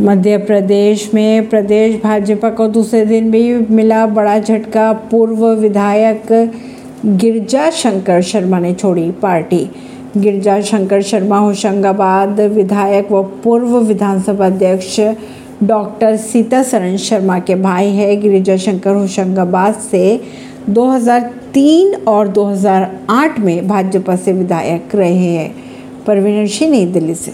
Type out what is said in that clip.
मध्य प्रदेश में प्रदेश भाजपा को दूसरे दिन भी मिला बड़ा झटका। पूर्व विधायक गिरजा शंकर शर्मा ने छोड़ी पार्टी। गिरजा शंकर शर्मा होशंगाबाद विधायक व पूर्व विधानसभा अध्यक्ष डॉक्टर सीतासरण शर्मा के भाई है। गिरिजा शंकर होशंगाबाद से 2003 और 2008 में भाजपा से विधायक रहे हैं। परवीन सिंह नई दिल्ली से।